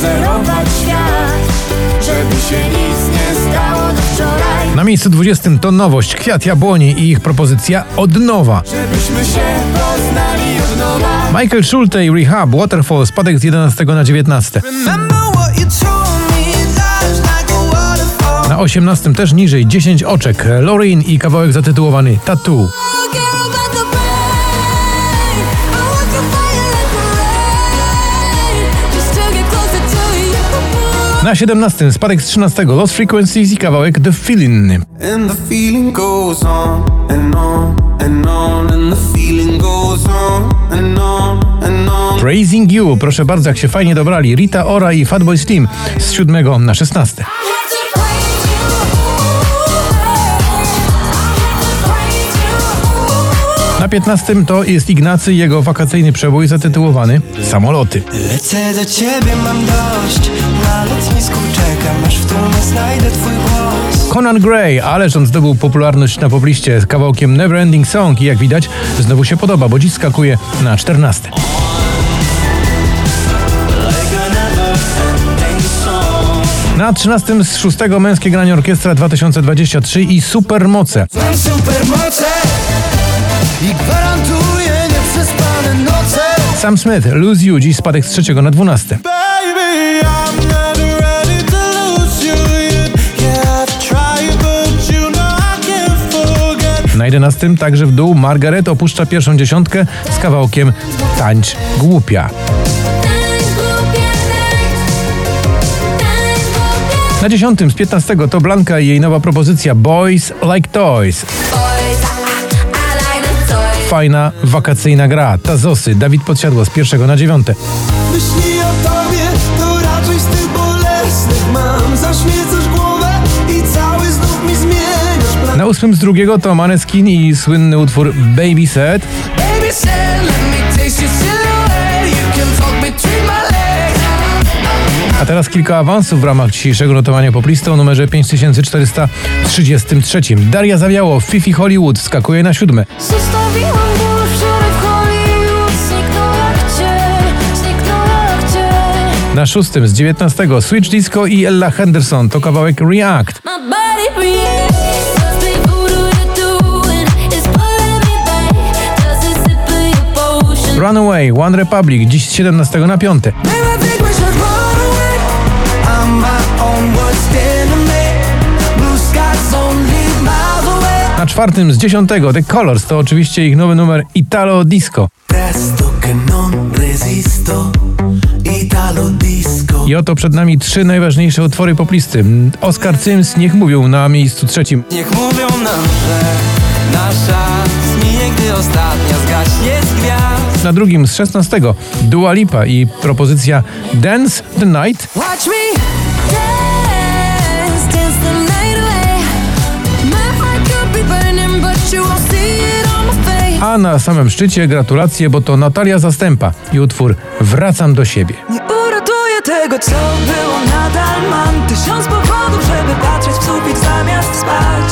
odwzorować świat Żeby się nic nie stało do wczoraj. Na miejscu 20 to nowość Kwiat Jabłoni i ich propozycja Odnowa Żebyśmy się poznali od nowa. Michael Schulte i Rehab Waterfall spadek z 11 na 19 na 18 też niżej 10 oczek. Lorin i kawałek zatytułowany Tattoo. Na 17 spadek z 13 Lost Frequencies i kawałek The Feeling. And the feeling goes on and on and on And the feeling goes on and on and on Praising You, proszę bardzo, jak się fajnie dobrali. Rita Ora i Fatboy Slim z 7 na 16. Na 15 to jest Ignacy i jego wakacyjny przebój zatytułowany Samoloty. Lecę do ciebie, mam dość Na lotnisku czekam, aż w tłumie znajdę twój głos Conan Gray, ależ on zdobył popularność na pobliście z kawałkiem Neverending Song i jak widać znowu się podoba, bo dziś skakuje na 14. Na 13 z 6 Męskie Granie Orkiestra 2023 i Supermoce. Mam supermoce I gwarantuję nieprzespane noce Sam Smith, Lose You, dziś spadek z 3 na 12. Baby, 11 także w dół Margaret opuszcza pierwszą dziesiątkę z kawałkiem Tańcz Głupia. Na 10 z 15 to Blanka i jej nowa propozycja Boys Like Toys. Fajna, wakacyjna gra. Tazosy, Dawid Podsiadło z pierwszego na dziewiąte. Myśli o tobie, to raczej z tych bolesnych mam Zaśmiecasz głowę i cały ósmym z drugiego to Maneskin i słynny utwór Baby Set. A teraz kilka awansów w ramach dzisiejszego notowania poplistą o numerze 5433. Daria Zawiało, Fifi Hollywood skakuje na siódme. Na szóstym z 19 Switch Disco i Ella Henderson to kawałek React. Runaway, One Republic, dziś z 17 na 5. Baby, I think we should run away I'm my own worst enemy Blue skies only miles away Na czwartym z 10 The Colors to oczywiście ich nowy numer Italo Disco. I oto przed nami trzy najważniejsze utwory poplisty. Oscar Sims, niech mówią na miejscu trzecim. Niech mówią nam, że nasza zminie, gdy ostatnia zgaśnie z gwiazd Na drugim z 16 Dua Lipa i propozycja Dance the Night. A na samym szczycie gratulacje, bo to Natalia Zastępa i utwór Wracam do siebie. Nie uratuję tego, co było, nadal mam tysiąc powodów, żeby patrzeć w sufit zamiast spać.